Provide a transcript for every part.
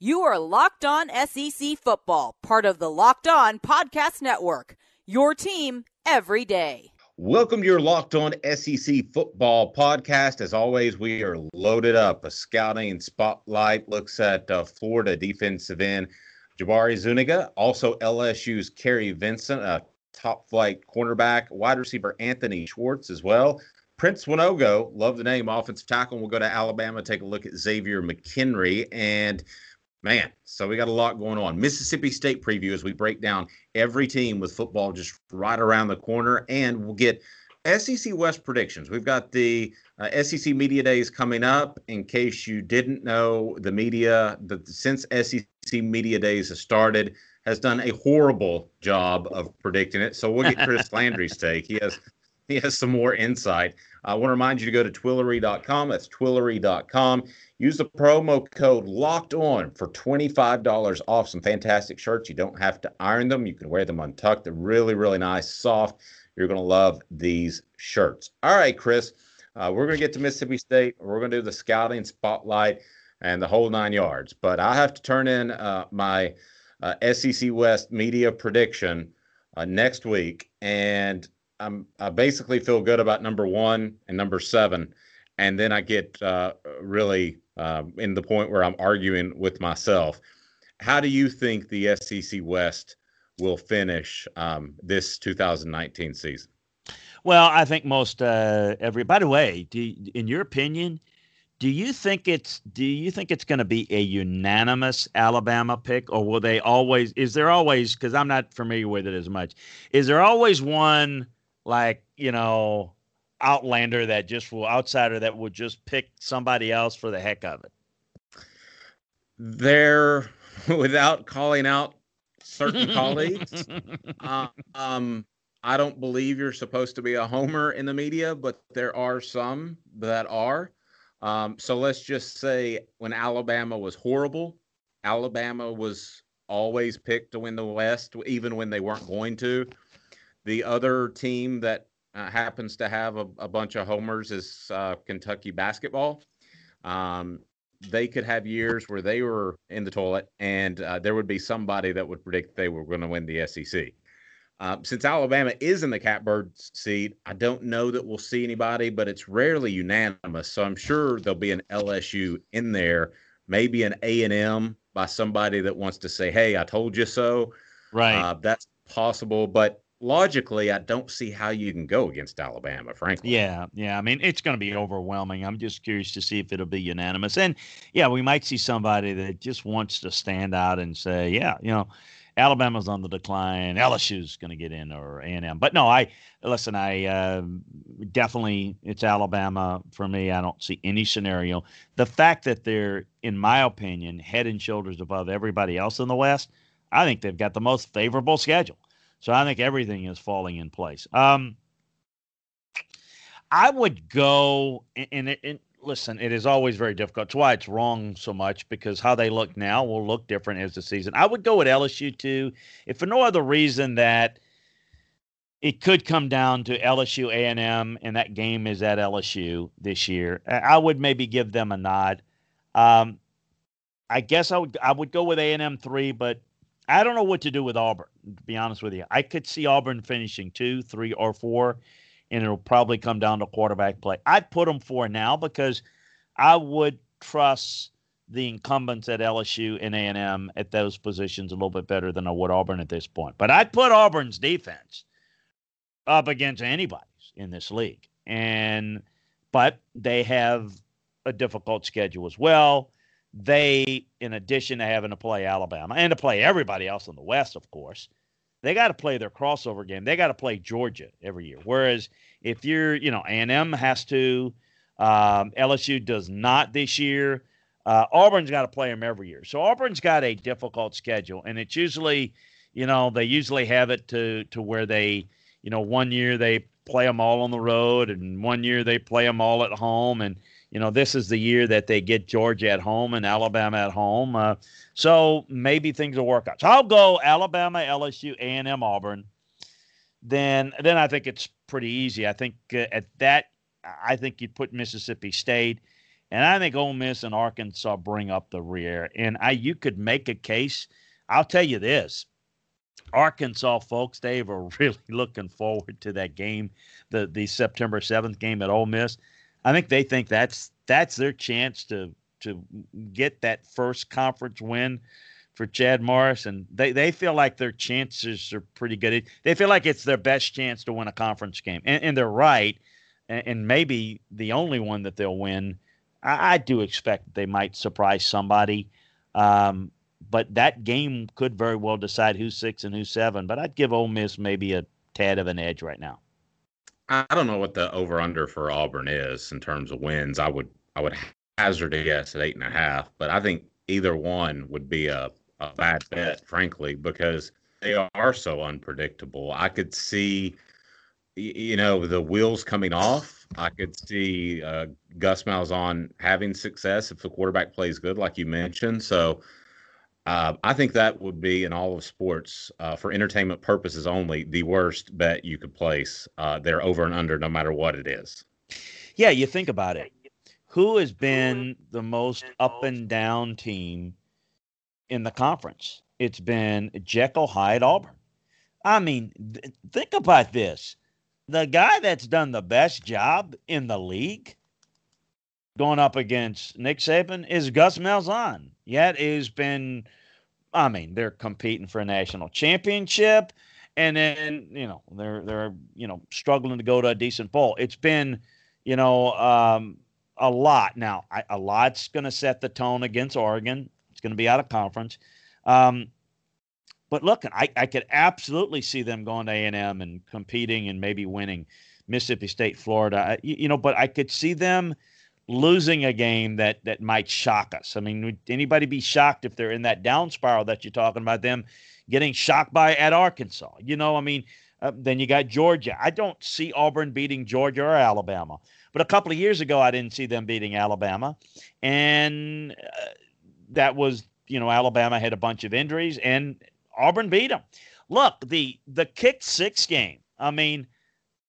You are Locked On SEC Football, part of the Locked On Podcast Network. Your team every day. Welcome to your Locked On SEC Football podcast. As always, we are loaded up. A scouting spotlight looks at uh, Florida defensive end Jabari Zuniga, also LSU's Kary Vincent, a top flight cornerback, wide receiver Anthony Schwartz as well. Prince Wanogho, love the name, offensive tackle. We'll go to Alabama, take a look at Xavier McKinney. And Man, so we got a lot going on. Mississippi State preview as we break down every team with football just right around the corner, and we'll get SEC West predictions. We've got the uh, SEC Media Days coming up. In case you didn't know, the media, the, since SEC Media Days has started, has done a horrible job of predicting it. So we'll get Chris Landry's take. He has he has some more insight. I want to remind you to go to Twillory.com. That's Twillory.com. Use the promo code locked on for $25 off some fantastic shirts. You don't have to iron them. You can wear them untucked. They're really, really nice, soft. You're going to love these shirts. All right, Chris, uh, we're going to get to Mississippi State. We're going to do the scouting spotlight and the whole nine yards. But I have to turn in uh, my uh, SEC West media prediction uh, next week. And I'm, I basically feel good about number one and number seven. And then I get uh, really um, in the point where I'm arguing with myself. How do you think the SEC West will finish um, this 2019 season? Well, I think most uh, every. By the way, do, in your opinion, do you think it's do you think it's going to be a unanimous Alabama pick, or will they always? Is there always? Because I'm not familiar with it as much. Is there always one like you know outlander that just will outsider that would just pick somebody else for the heck of it? There, without calling out certain colleagues, uh, um, I don't believe you're supposed to be a homer in the media, but there are some that are. Um, so let's just say when Alabama was horrible, Alabama was always picked to win the West, even when they weren't going to. The other team that uh, happens to have a, a, bunch of homers is uh, Kentucky basketball. Um, they could have years where they were in the toilet, and uh, there would be somebody that would predict they were going to win the SEC. Uh, since Alabama is in the catbird seat, I don't know that we'll see anybody, but it's rarely unanimous. So I'm sure there'll be an LSU in there, maybe an A and M by somebody that wants to say, "Hey, I told you so." Right. Uh, that's possible, but logically, I don't see how you can go against Alabama, frankly. Yeah, yeah. I mean, it's going to be overwhelming. I'm just curious to see if it'll be unanimous. And yeah, we might see somebody that just wants to stand out and say, yeah, you know, Alabama's on the decline. LSU's going to get in or A&M. But no, I listen. I uh, definitely it's Alabama for me. I don't see any scenario. The fact that they're, in my opinion, head and shoulders above everybody else in the West. I think they've got the most favorable schedule. So I think everything is falling in place. Um, I would go and, and, and listen. It is always very difficult. That's why it's wrong so much because how they look now will look different as the season. I would go with LSU too, if for no other reason that it could come down to LSU A and M, and that game is at LSU this year. I would maybe give them a nod. Um, I guess I would I would go with A and M three, but I don't know what to do with Auburn, to be honest with you. I could see Auburn finishing two, three, or four, and it'll probably come down to quarterback play. I'd put them four now because I would trust the incumbents at LSU and A&M at those positions a little bit better than I would Auburn at this point. But I'd put Auburn's defense up against anybody's in this league. And but they have a difficult schedule as well they, in addition to having to play Alabama and to play everybody else in the West, of course, they got to play their crossover game. They got to play Georgia every year. Whereas if you're, you know, A&M has to, um, LSU does not this year. Uh, Auburn's got to play them every year. So Auburn's got a difficult schedule, and it's usually, you know, they usually have it to to where they, you know, one year they play them all on the road, and one year they play them all at home, and you know, this is the year that they get Georgia at home and Alabama at home. Uh, so maybe things will work out. So I'll go Alabama, LSU, A&M, Auburn. Then, then I think it's pretty easy. I think uh, at that, I think you'd put Mississippi State And I think Ole Miss and Arkansas bring up the rear. And I you could make a case. I'll tell you this. Arkansas folks, they were really looking forward to that game, the the September 7th game at Ole Miss. I think they think that's that's their chance to to get that first conference win for Chad Morris, and they, they feel like their chances are pretty good. They feel like it's their best chance to win a conference game, and, and they're right, and, and, maybe the only one that they'll win. I, I do expect they might surprise somebody, um, but that game could very well decide who's six and who's seven. But I'd give Ole Miss maybe a tad of an edge right now. I don't know what the over under for Auburn is in terms of wins. I would I would hazard a guess at eight and a half, but I think either one would be a a bad bet, frankly, because they are so unpredictable. I could see, you know, the wheels coming off. I could see uh, Gus Malzahn having success if the quarterback plays good, like you mentioned. So uh, I think that would be in all of sports, uh, for entertainment purposes only, the worst bet you could place. Uh, they're over and under, no matter what it is. Yeah, you think about it. Who has been the most up and down team in the conference. It's been Jekyll Hyde Auburn. I mean, th- think about this. The guy that's done the best job in the league going up against Nick Saban is Gus Malzahn. Yet has been, I mean, they're competing for a national championship, and then you know they're they're you know struggling to go to a decent bowl. It's been, you know, um, a lot. Now, I, a lot's going to set the tone against Oregon. It's going to be out of conference. Um, but look, I, I could absolutely see them going to A&M and competing and maybe winning Mississippi State, Florida. You, you know, but I could see them losing a game that that might shock us. I mean, would anybody be shocked if they're in that down spiral that you're talking about them getting shocked by at Arkansas? You know, I mean, uh, then you got Georgia. I don't see Auburn beating Georgia or Alabama. But a couple of years ago, I didn't see them beating Alabama, and uh, that was you know Alabama had a bunch of injuries and Auburn beat them. Look, the the kick six game. I mean,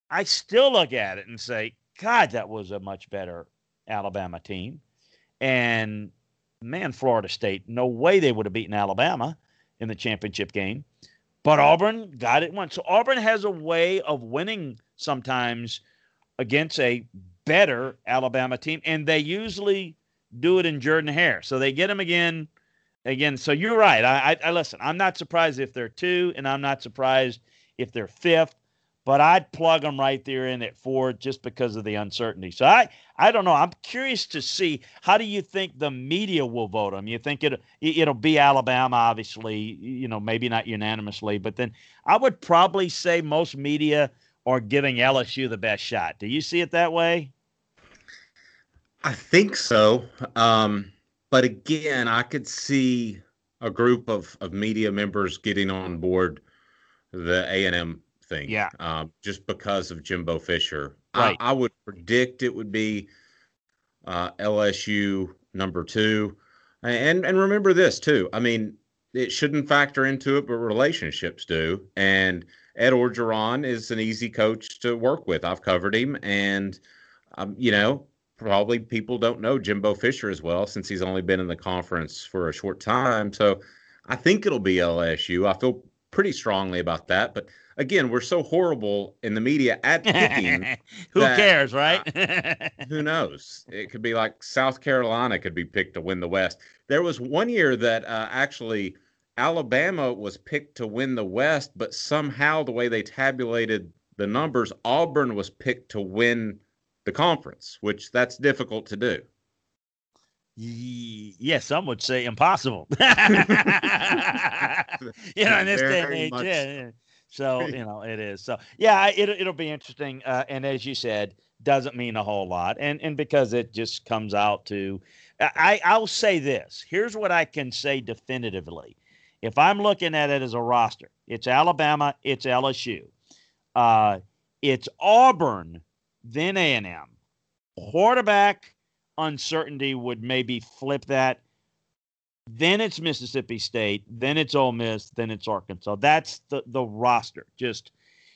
I still look at it and say, God, that was a much better Alabama team. And man, Florida State, no way they would have beaten Alabama in the championship game. But Auburn got it once. So Auburn has a way of winning sometimes against a better Alabama team, and they usually do it in Jordan Hare. So they get him again, again. So you're right. I, I, I listen. I'm not surprised if they're two, and I'm not surprised if they're fifth. But I'd plug them right there in at four just because of the uncertainty. So I, I don't know. I'm curious to see how do you think the media will vote them. You think it it'll be Alabama, obviously. You know, maybe not unanimously, but then I would probably say most media are giving LSU the best shot. Do you see it that way? I think so. Um, but again, I could see a group of, of media members getting on board the A thing. Yeah. Um, just because of Jimbo Fisher. Right. I, I would predict it would be uh, LSU number two. And and remember this too. I mean, it shouldn't factor into it, but relationships do. And Ed Orgeron is an easy coach to work with. I've covered him, and um, you know, probably people don't know Jimbo Fisher as well since he's only been in the conference for a short time. So I think it'll be LSU. I feel pretty strongly about that. But again, we're so horrible in the media at picking. who that, cares, right? uh, who knows? It could be like South Carolina could be picked to win the West. There was one year that uh, actually Alabama was picked to win the West, but somehow the way they tabulated the numbers, Auburn was picked to win the conference, which that's difficult to do. Yes, some would say impossible. you know, in this day and age, yeah, So you know, it is. So yeah, it, it'll be interesting. Uh, and as you said, doesn't mean a whole lot. And and because it just comes out to, I I'll say this. Here's what I can say definitively. If I'm looking at it as a roster, it's Alabama, it's LSU, uh, it's Auburn then A&M. Quarterback uncertainty would maybe flip that. Then it's Mississippi State, then it's Ole Miss, then it's Arkansas. That's the the roster. Just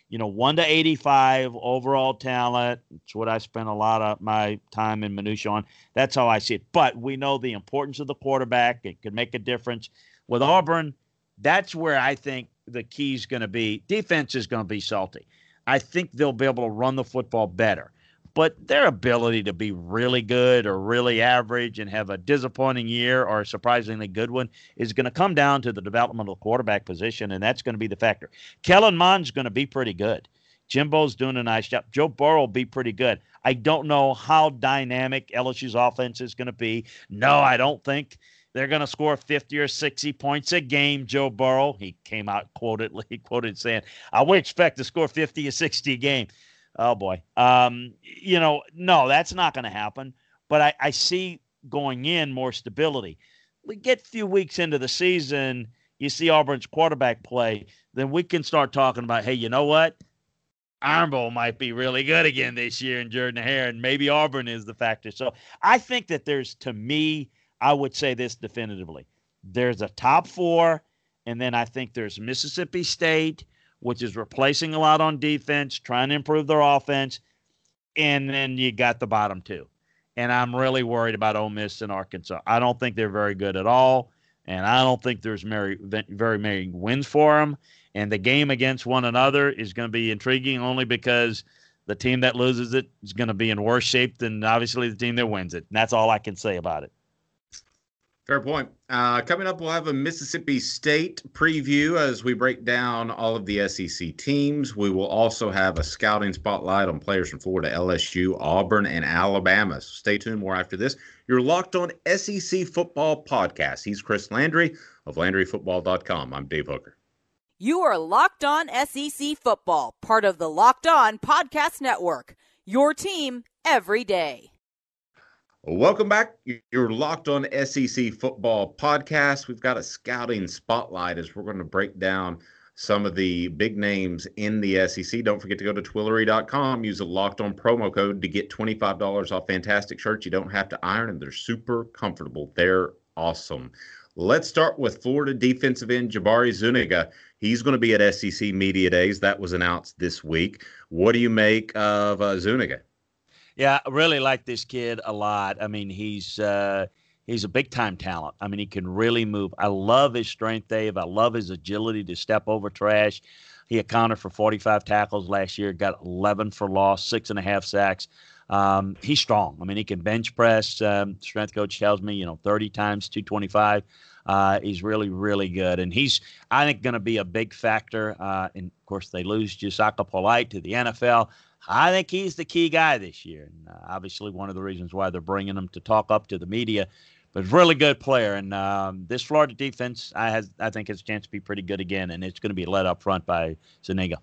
you know, one to 85 overall talent. It's what I spent a lot of my time in minutia on. That's how I see it. But we know the importance of the quarterback. It could make a difference. With Auburn, that's where I think the key is going to be. Defense is going to be salty. I think they'll be able to run the football better but their ability to be really good or really average and have a disappointing year or a surprisingly good one is going to come down to the development of the quarterback position, and that's going to be the factor. Kellen Mond's going to be pretty good. Jimbo's doing a nice job. Joe Burrow will be pretty good. I don't know how dynamic LSU's offense is going to be. No, I don't think they're going to score 50 or 60 points a game, Joe Burrow. He came out quoted, he quoted saying, I would expect to score 50 or 60 a game. Oh boy. Um, you know, no, that's not going to happen. But I, I see going in more stability. We get a few weeks into the season, you see Auburn's quarterback play, then we can start talking about, hey, you know what? Iron Bowl might be really good again this year in Jordan Hare, and maybe Auburn is the factor. So I think that there's, to me, I would say this definitively. There's a top four, and then I think there's Mississippi State, which is replacing a lot on defense, trying to improve their offense, and then you got the bottom two. And I'm really worried about Ole Miss and Arkansas. I don't think they're very good at all, and I don't think there's very very many wins for them. And the game against one another is going to be intriguing only because the team that loses it is going to be in worse shape than obviously the team that wins it. And that's all I can say about it. Fair point. Uh, coming up, we'll have a Mississippi State preview as we break down all of the SEC teams. We will also have a scouting spotlight on players from Florida, LSU, Auburn, and Alabama. So stay tuned more after this. You're locked on SEC Football Podcast. He's Chris Landry of LandryFootball.com. I'm Dave Hooker. You are locked on SEC Football, part of the Locked On Podcast Network. Your team every day. Welcome back. You're locked on SEC Football Podcast. We've got a scouting spotlight as we're going to break down some of the big names in the SEC. Don't forget to go to Twillory.com. Use a locked on promo code to get $25 off fantastic shirts. You don't have to iron them, they're super comfortable. They're awesome. Let's start with Florida defensive end Jabari Zuniga. He's going to be at SEC Media Days. That was announced this week. What do you make of uh, Zuniga? Yeah, I really like this kid a lot. I mean, he's uh, he's a big time talent. I mean, he can really move. I love his strength, Dave. I love his agility to step over trash. He accounted for 45 tackles last year, got 11 for loss, six and a half sacks. Um, he's strong. I mean, he can bench press. Um, strength coach tells me, you know, 30 times 225. Uh, he's really, really good. And he's, I think, going to be a big factor. Uh, and of course, they lose Jachai Polite to the NFL. I think he's the key guy this year. And uh, obviously, one of the reasons why they're bringing him to talk up to the media. But really good player, and um, this Florida defense, I has I think has a chance to be pretty good again, and it's going to be led up front by Zuniga.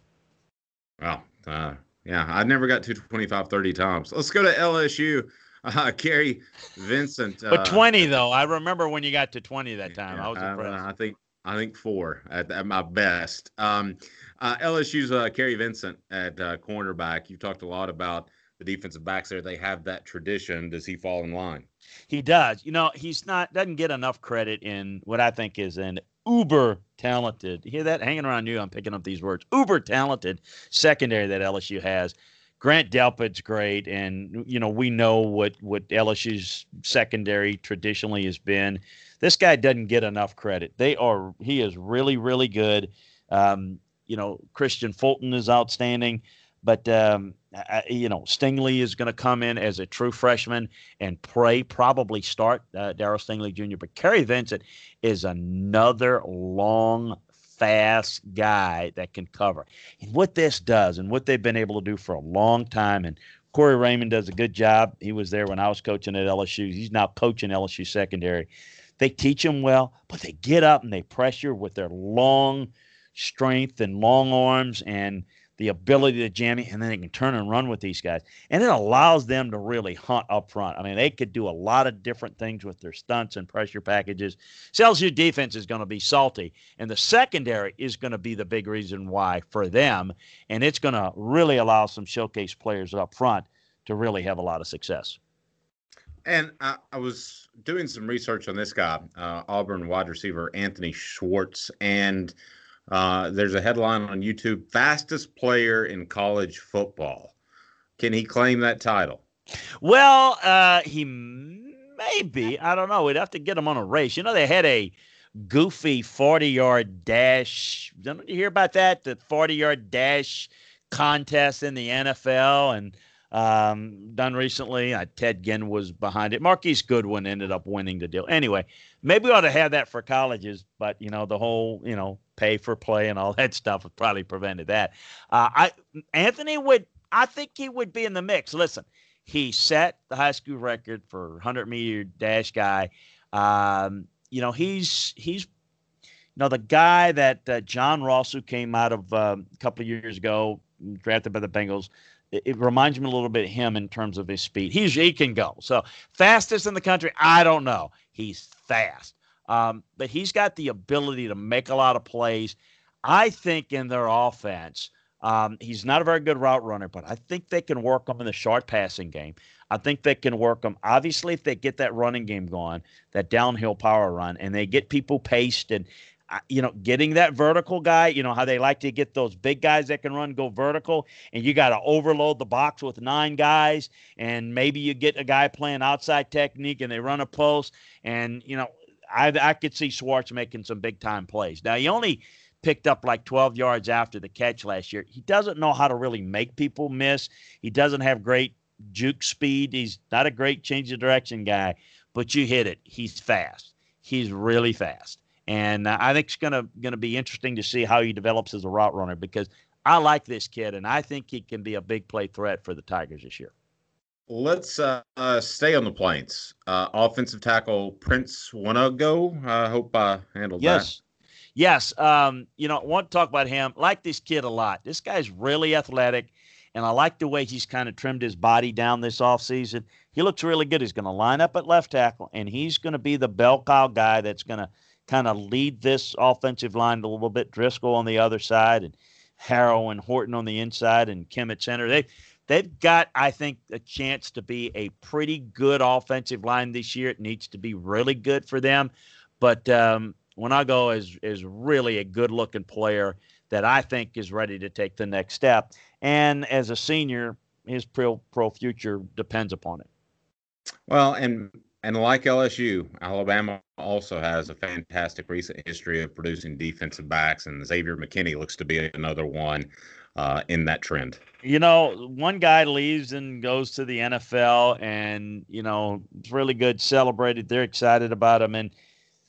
Wow, uh, yeah, I never got to 25, 30 times. Let's go to LSU. Uh, Kary Vincent. but uh, 20 though, I remember when you got to 20 that time. Yeah, I was impressed. I, I think I think four at, at my best. Um, uh, LSU's uh, Kary Vincent at uh, cornerback. You talked a lot about the defensive backs there. They have that tradition. Does he fall in line? He does. You know, he's not doesn't get enough credit in what I think is an uber talented. You hear that hanging around you? I'm picking up these words. Uber talented secondary that LSU has. Grant Delpit's great, and you know we know what what LSU's secondary traditionally has been. This guy doesn't get enough credit. They are he is really really good. Um, you know, Kristian Fulton is outstanding, but um, I, you know, Stingley is going to come in as a true freshman and pray probably start uh, Derek Stingley Jr. But Kary Vincent is another long, fast guy that can cover. And what this does, and what they've been able to do for a long time, and Corey Raymond does a good job. He was there when I was coaching at LSU. He's now coaching LSU secondary. They teach them well, but they get up and they pressure with their long strength and long arms and the ability to jam it, and then they can turn and run with these guys. And it allows them to really hunt up front. I mean, they could do a lot of different things with their stunts and pressure packages. LSU defense is going to be salty, and the secondary is going to be the big reason why for them. And it's going to really allow some showcase players up front to really have a lot of success. And I, I was doing some research on this guy, uh, Auburn wide receiver Anthony Schwartz, and – Uh, there's a headline on YouTube: fastest player in college football. Can he claim that title? Well, uh, he may be. I don't know. We'd have to get him on a race. You know, they had a goofy 40 yard dash. Didn't you hear about that? The 40 yard dash contest in the NFL and um, done recently. Uh, Ted Ginn was behind it. Marquise Goodwin ended up winning the deal. Anyway, maybe we ought to have that for colleges, but you know the whole you know pay for play and all that stuff probably prevented that. Uh, I Anthony would. I think he would be in the mix. Listen, he set the high school record for 100 meter dash guy. Um, you know he's he's you know the guy that uh, John Ross who came out of um, a couple of years ago drafted by the Bengals. It, it, reminds me a little bit of him in terms of his speed. He's he can go. So fastest in the country, I don't know. He's fast, um, but he's got the ability to make a lot of plays. I think in their offense, um, he's not a very good route runner, but I think they can work him in the short passing game. I think they can work him. Obviously, if they get that running game going, that downhill power run, and they get people paced and you know, getting that vertical guy, you know, how they like to get those big guys that can run, go vertical, and you got to overload the box with nine guys, and maybe you get a guy playing outside technique and they run a post, and, you know, I, I could see Schwartz making some big time plays. Now, he only picked up like 12 yards after the catch last year. He doesn't know how to really make people miss. He doesn't have great juke speed. He's not a great change of direction guy, but you hit it. He's fast. He's really fast. And uh, I think it's gonna gonna be interesting to see how he develops as a route runner because I like this kid and I think he can be a big play threat for the Tigers this year. Let's uh, uh, stay on the Plains. Uh, offensive tackle Prince Wanogho. I hope I handled yes. that. Yes. Um, you know, I want to talk about him. Like this kid a lot. This guy's really athletic, and I like the way he's kind of trimmed his body down this offseason. He looks really good. He's going to line up at left tackle, and he's going to be the bell cow guy that's going to – kind of lead this offensive line a little bit. Driscoll on the other side, and Harrell and Horton on the inside, and Kim at center. They they've got, I think, a chance to be a pretty good offensive line this year. It needs to be really good for them, but um, Wanogho is is really a good looking player that I think is ready to take the next step. And as a senior, his pro pro future depends upon it. Well, and and like LSU, Alabama also has a fantastic recent history of producing defensive backs, and Xavier McKinney looks to be another one uh, in that trend. You know, one guy leaves and goes to the NFL, and you know it's really good, celebrated. They're excited about him, and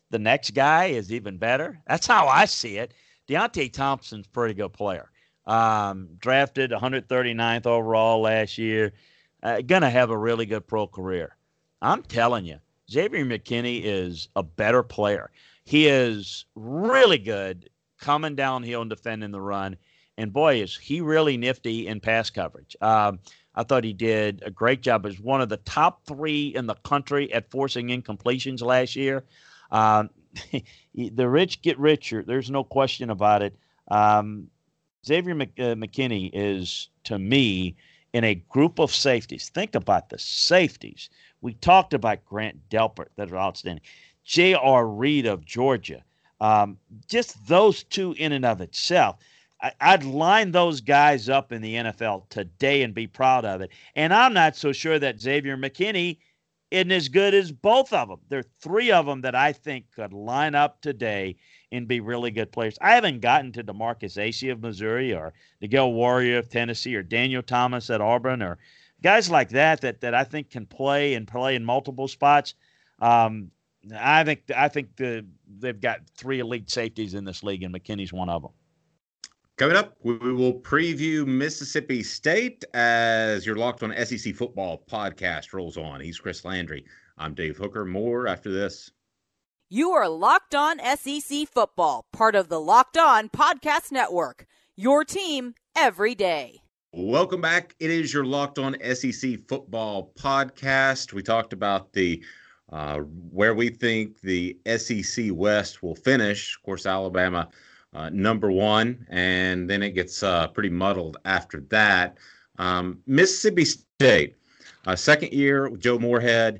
the next guy is even better. That's how I see it. Deionte Thompson's pretty good player. Um, drafted 139th overall last year. Uh, gonna have a really good pro career. I'm telling you, Xavier McKinney is a better player. He is really good coming downhill and defending the run. And boy, is he really nifty in pass coverage. Um, I thought he did a great job as one of the top three in the country at forcing incompletions last year. Um, the rich get richer. There's no question about it. Um, Xavier Mc, uh, McKinney is, to me, in a group of safeties. Think about the safeties we talked about Grant Delpit that are outstanding. J.R. Reed of Georgia. Um, just those two in and of itself. I, I'd line those guys up in the NFL today and be proud of it. And I'm not so sure that Xavier McKinney isn't as good as both of them. There are three of them that I think could line up today and be really good players. I haven't gotten to Demarcus Acy of Missouri or Nigel Warrior of Tennessee or Daniel Thomas at Auburn or guys like that that that I think can play and play in multiple spots. Um, I think I think the they've got three elite safeties in this league, and McKinney's one of them. Coming up, we will preview Mississippi State as your Locked On SEC Football podcast rolls on. He's Chris Landry. I'm Dave Hooker. More after this. You are Locked On SEC Football, part of the Locked On Podcast Network. Your team every day. Welcome back. It is your Locked On SEC Football podcast. We talked about the uh, where we think the SEC West will finish. Of course, Alabama uh, number one, and then it gets uh, pretty muddled after that. Um, Mississippi State, uh, second year, Joe Moorhead.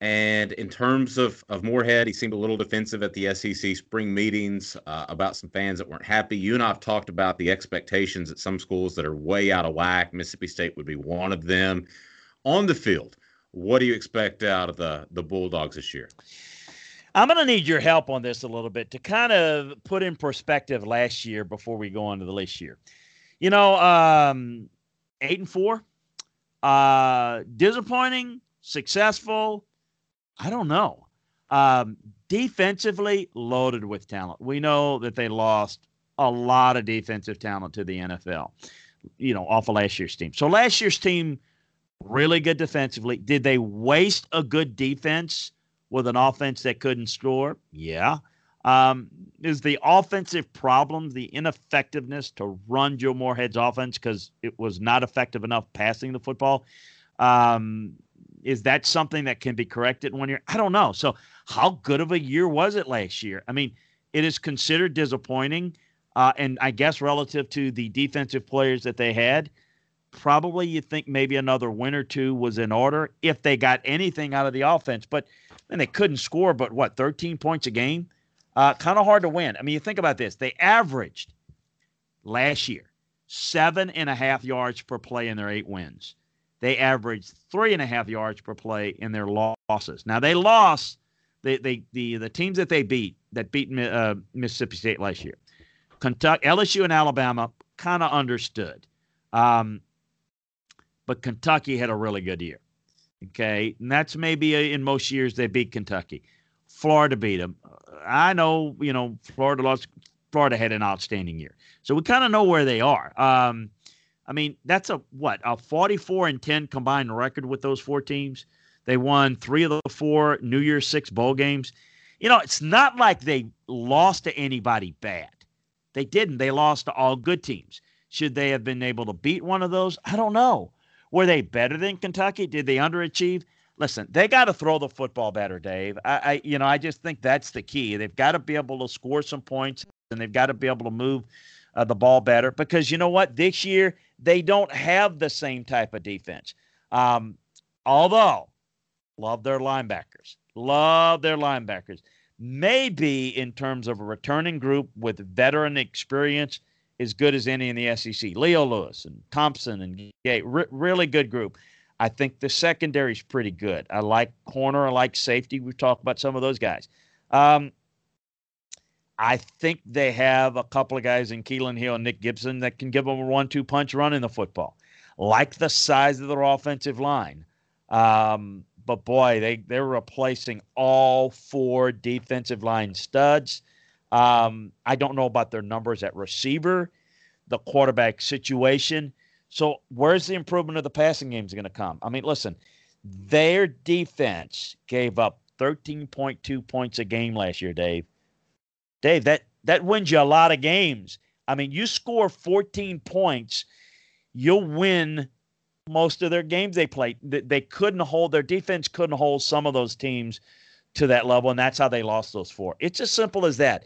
And in terms of, of Moorhead, he seemed a little defensive at the SEC spring meetings uh, about some fans that weren't happy. You and I have talked about the expectations at some schools that are way out of whack. Mississippi State would be one of them. On the field, what do you expect out of the, the Bulldogs this year? I'm going to need your help on this a little bit to kind of put in perspective last year before we go on to the this year. You know, um, eight and four, uh, disappointing, successful. I don't know. Um, defensively, loaded with talent. We know that they lost a lot of defensive talent to the NFL, you know, off of last year's team. So last year's team, really good defensively. Did they waste a good defense with an offense that couldn't score? Yeah. Um, is the offensive problem the ineffectiveness to run Joe Moorhead's offense because it was not effective enough passing the football? Um, is that something that can be corrected in one year? I don't know. So, how good of a year was it last year? I mean, it is considered disappointing. Uh, and I guess relative to the defensive players that they had, probably you think maybe another win or two was in order if they got anything out of the offense. But then they couldn't score, but what, 13 points a game? Uh, kind of hard to win. I mean, you think about this. They averaged last year seven and a half yards per play in their eight wins they averaged three and a half yards per play in their losses. Now they lost the the the, the teams that they beat that beat uh, Mississippi State last year. Kentucky, LSU, and Alabama kind of understood, um, but Kentucky had a really good year. Okay, and that's maybe a, in most years they beat Kentucky. Florida beat them. I know, you know, Florida lost. Florida had an outstanding year, so we kind of know where they are. Um, I mean, that's a what a 44 and 10 combined record with those four teams. They won three of the four New Year's Six bowl games. You know, it's not like they lost to anybody bad. They didn't. They lost to all good teams. Should they have been able to beat one of those? I don't know. Were they better than Kentucky? Did they underachieve? Listen, they got to throw the football better, Dave. I, I, you know, I just think that's the key. They've got to be able to score some points, and they've got to be able to move uh, the ball better. Because you know what? This year they don't have the same type of defense. Um, although, love their linebackers, love their linebackers. Maybe in terms of a returning group with veteran experience, as good as any in the SEC. Leo Lewis and Thompson and really good group. I think the secondary is pretty good. I like corner, I like safety. We've talked about some of those guys. Um, I think they have a couple of guys in Kylin Hill and Nick Gibson that can give them a one-two punch running the football. Like the size of their offensive line. Um, but boy, they they're replacing all four defensive line studs. Um, I don't know about their numbers at receiver, the quarterback situation. So where's the improvement of the passing game is going to come? I mean, listen, their defense gave up 13.2 points a game last year, Dave. Dave, that that wins you a lot of games. I mean, you score 14 points, you'll win most of their games they played. They couldn't hold their defense couldn't hold some of those teams to that level, and that's how they lost those four. It's as simple as that.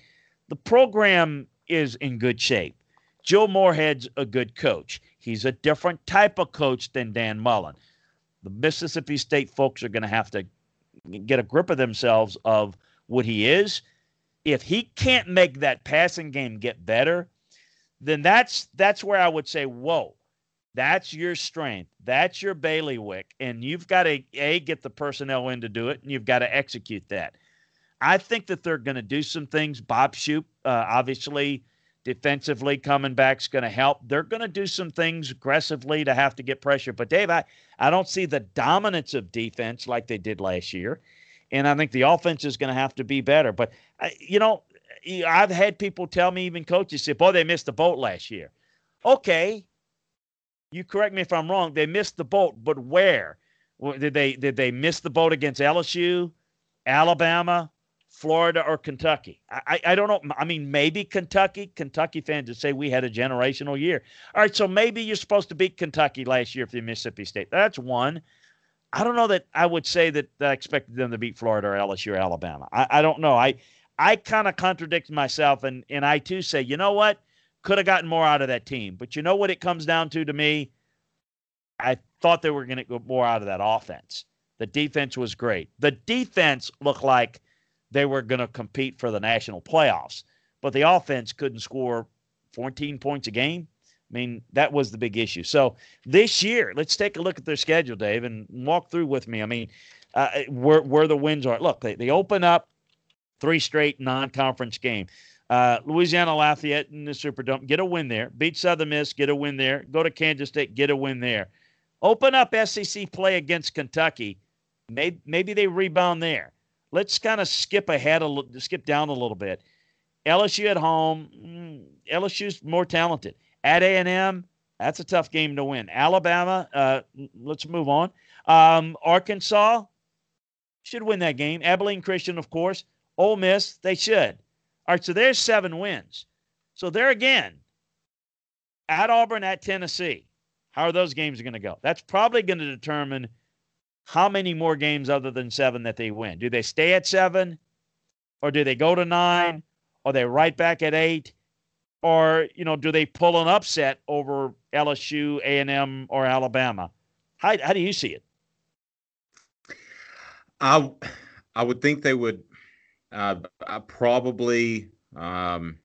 The program is in good shape. Joe Moorhead's a good coach. He's a different type of coach than Dan Mullen. The Mississippi State folks are going to have to get a grip of themselves of what he is if he can't make that passing game get better, then that's that's where I would say, whoa, that's your strength, that's your bailiwick, and you've got to a get the personnel in to do it, and you've got to execute that. I think that they're going to do some things. Bob Shoop, uh, obviously, defensively coming back is going to help. They're going to do some things aggressively to have to get pressure. But Dave, I, I don't see the dominance of defense like they did last year and I think the offense is going to have to be better. But uh, you know, I've had people tell me, even coaches say, "Boy, they missed the boat last year." Okay, you correct me if I'm wrong. They missed the boat, but where? Did they did they miss the boat against LSU, Alabama, Florida, or Kentucky? I, I don't know. I mean, maybe Kentucky. Kentucky fans would say we had a generational year. All right, so maybe you're supposed to beat Kentucky last year for Mississippi State. That's one. I don't know that I would say that I expected them to beat Florida or LSU or Alabama. I, I don't know. I I kind of contradict myself, and and I too say, you know what, could have gotten more out of that team. But you know what it comes down to to me, I thought they were going to get more out of that offense The defense was great. The defense looked like they were going to compete for the national playoffs, but the offense couldn't score 14 points a game. I mean, that was the big issue. So this year, let's take a look at their schedule, Dave, and walk through with me. I mean, uh, where where the wins are. Look, they, they open up three straight non-conference game. Uh, Louisiana Lafayette in the Superdome, get a win there. Beat Southern Miss, get a win there. Go to Kansas State, get a win there. Open up SEC play against Kentucky. Maybe, maybe they rebound there. Let's kind of skip ahead a little, skip down a little bit. LSU at home. Mm, LSU's more talented. At A&M, that's a tough game to win. Alabama, uh, let's move on. Um, Arkansas should win that game. Abilene Christian, of course. Ole Miss, they should. All right, so there's seven wins. So there again, at Auburn, at Tennessee, how are those games going to go? That's probably going to determine how many more games other than seven that they win. Do they stay at seven, or do they go to nine, or they right back at eight, or you know, do they pull an upset over LSU, A and M, or Alabama? How how do you see it? I I would think they would uh, probably um,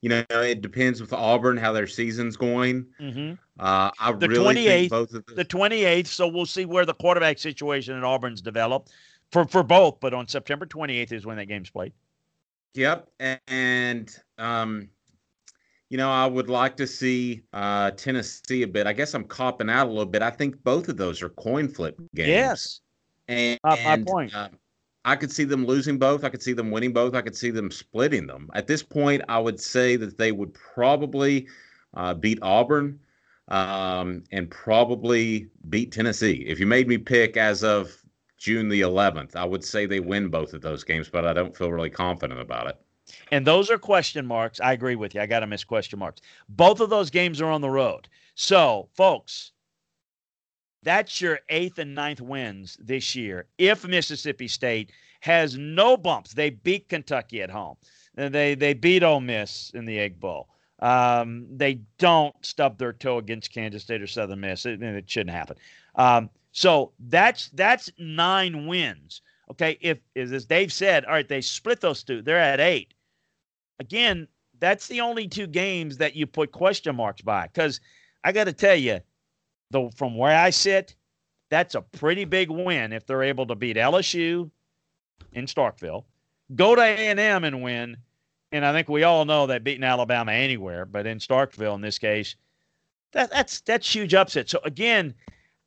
you know, it depends with Auburn how their season's going. Mm-hmm. Uh, I the really 28th, think both of the 28th. So we'll see where the quarterback situation at Auburn's developed for for both. But on September 28th is when that game's played. Yep, and um, you know, I would like to see uh, Tennessee a bit. I guess I'm copping out a little bit. I think both of those are coin flip games. Yes, and, my, my point. Uh, I could see them losing both. I could see them winning both. I could see them splitting them. At this point, I would say that they would probably uh, beat Auburn um, and probably beat Tennessee. If you made me pick as of June the 11th, I would say they win both of those games, but I don't feel really confident about it. And those are question marks. I agree with you. I got to miss question marks. Both of those games are on the road. So, folks, that's your eighth and ninth wins this year. If Mississippi State has no bumps, they beat Kentucky at home. They they beat Ole Miss in the Egg Bowl. Um, they don't stub their toe against Kansas State or Southern Miss. It, it shouldn't happen. Um, so that's that's nine wins. Okay, if as Dave said, all right, they split those two. They're at eight. Again, that's the only two games that you put question marks by. Because I got to tell you, though, from where I sit, that's a pretty big win if they're able to beat LSU in Starkville, go to A&M and win. And I think we all know that beating Alabama anywhere, but in Starkville in this case, that, that's that's huge upset. So again,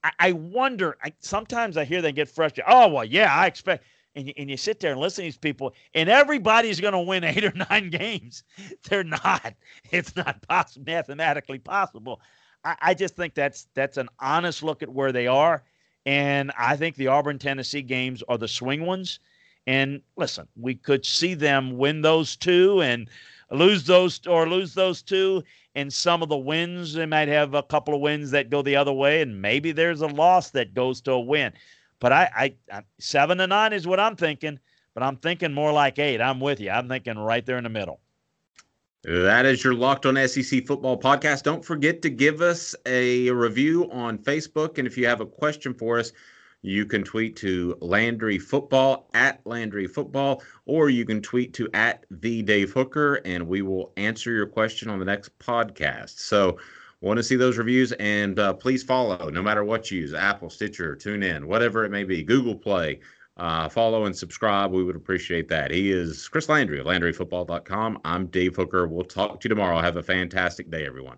I, I wonder. I, sometimes I hear they get frustrated. Oh well, yeah, I expect. And you, and you sit there and listen to these people, and everybody's going to win eight or nine games. They're not. It's not possible, mathematically possible. I, I just think that's that's an honest look at where they are, and I think the Auburn Tennessee games are the swing ones. And listen, we could see them win those two and lose those or lose those two. And some of the wins, they might have a couple of wins that go the other way, and maybe there's a loss that goes to a win. But I, I, I seven to nine is what I'm thinking. But I'm thinking more like eight. I'm with you. I'm thinking right there in the middle. That is your Locked On SEC Football podcast. Don't forget to give us a review on Facebook. And if you have a question for us, you can tweet to Landry Football at Landry Football, or you can tweet to at the Dave Hooker, and we will answer your question on the next podcast. So, want to see those reviews, and uh, please follow no matter what you use Apple, Stitcher, TuneIn, whatever it may be, Google Play. Uh, follow and subscribe. We would appreciate that. He is Chris Landry of LandryFootball.com. I'm Dave Hooker. We'll talk to you tomorrow. Have a fantastic day, everyone.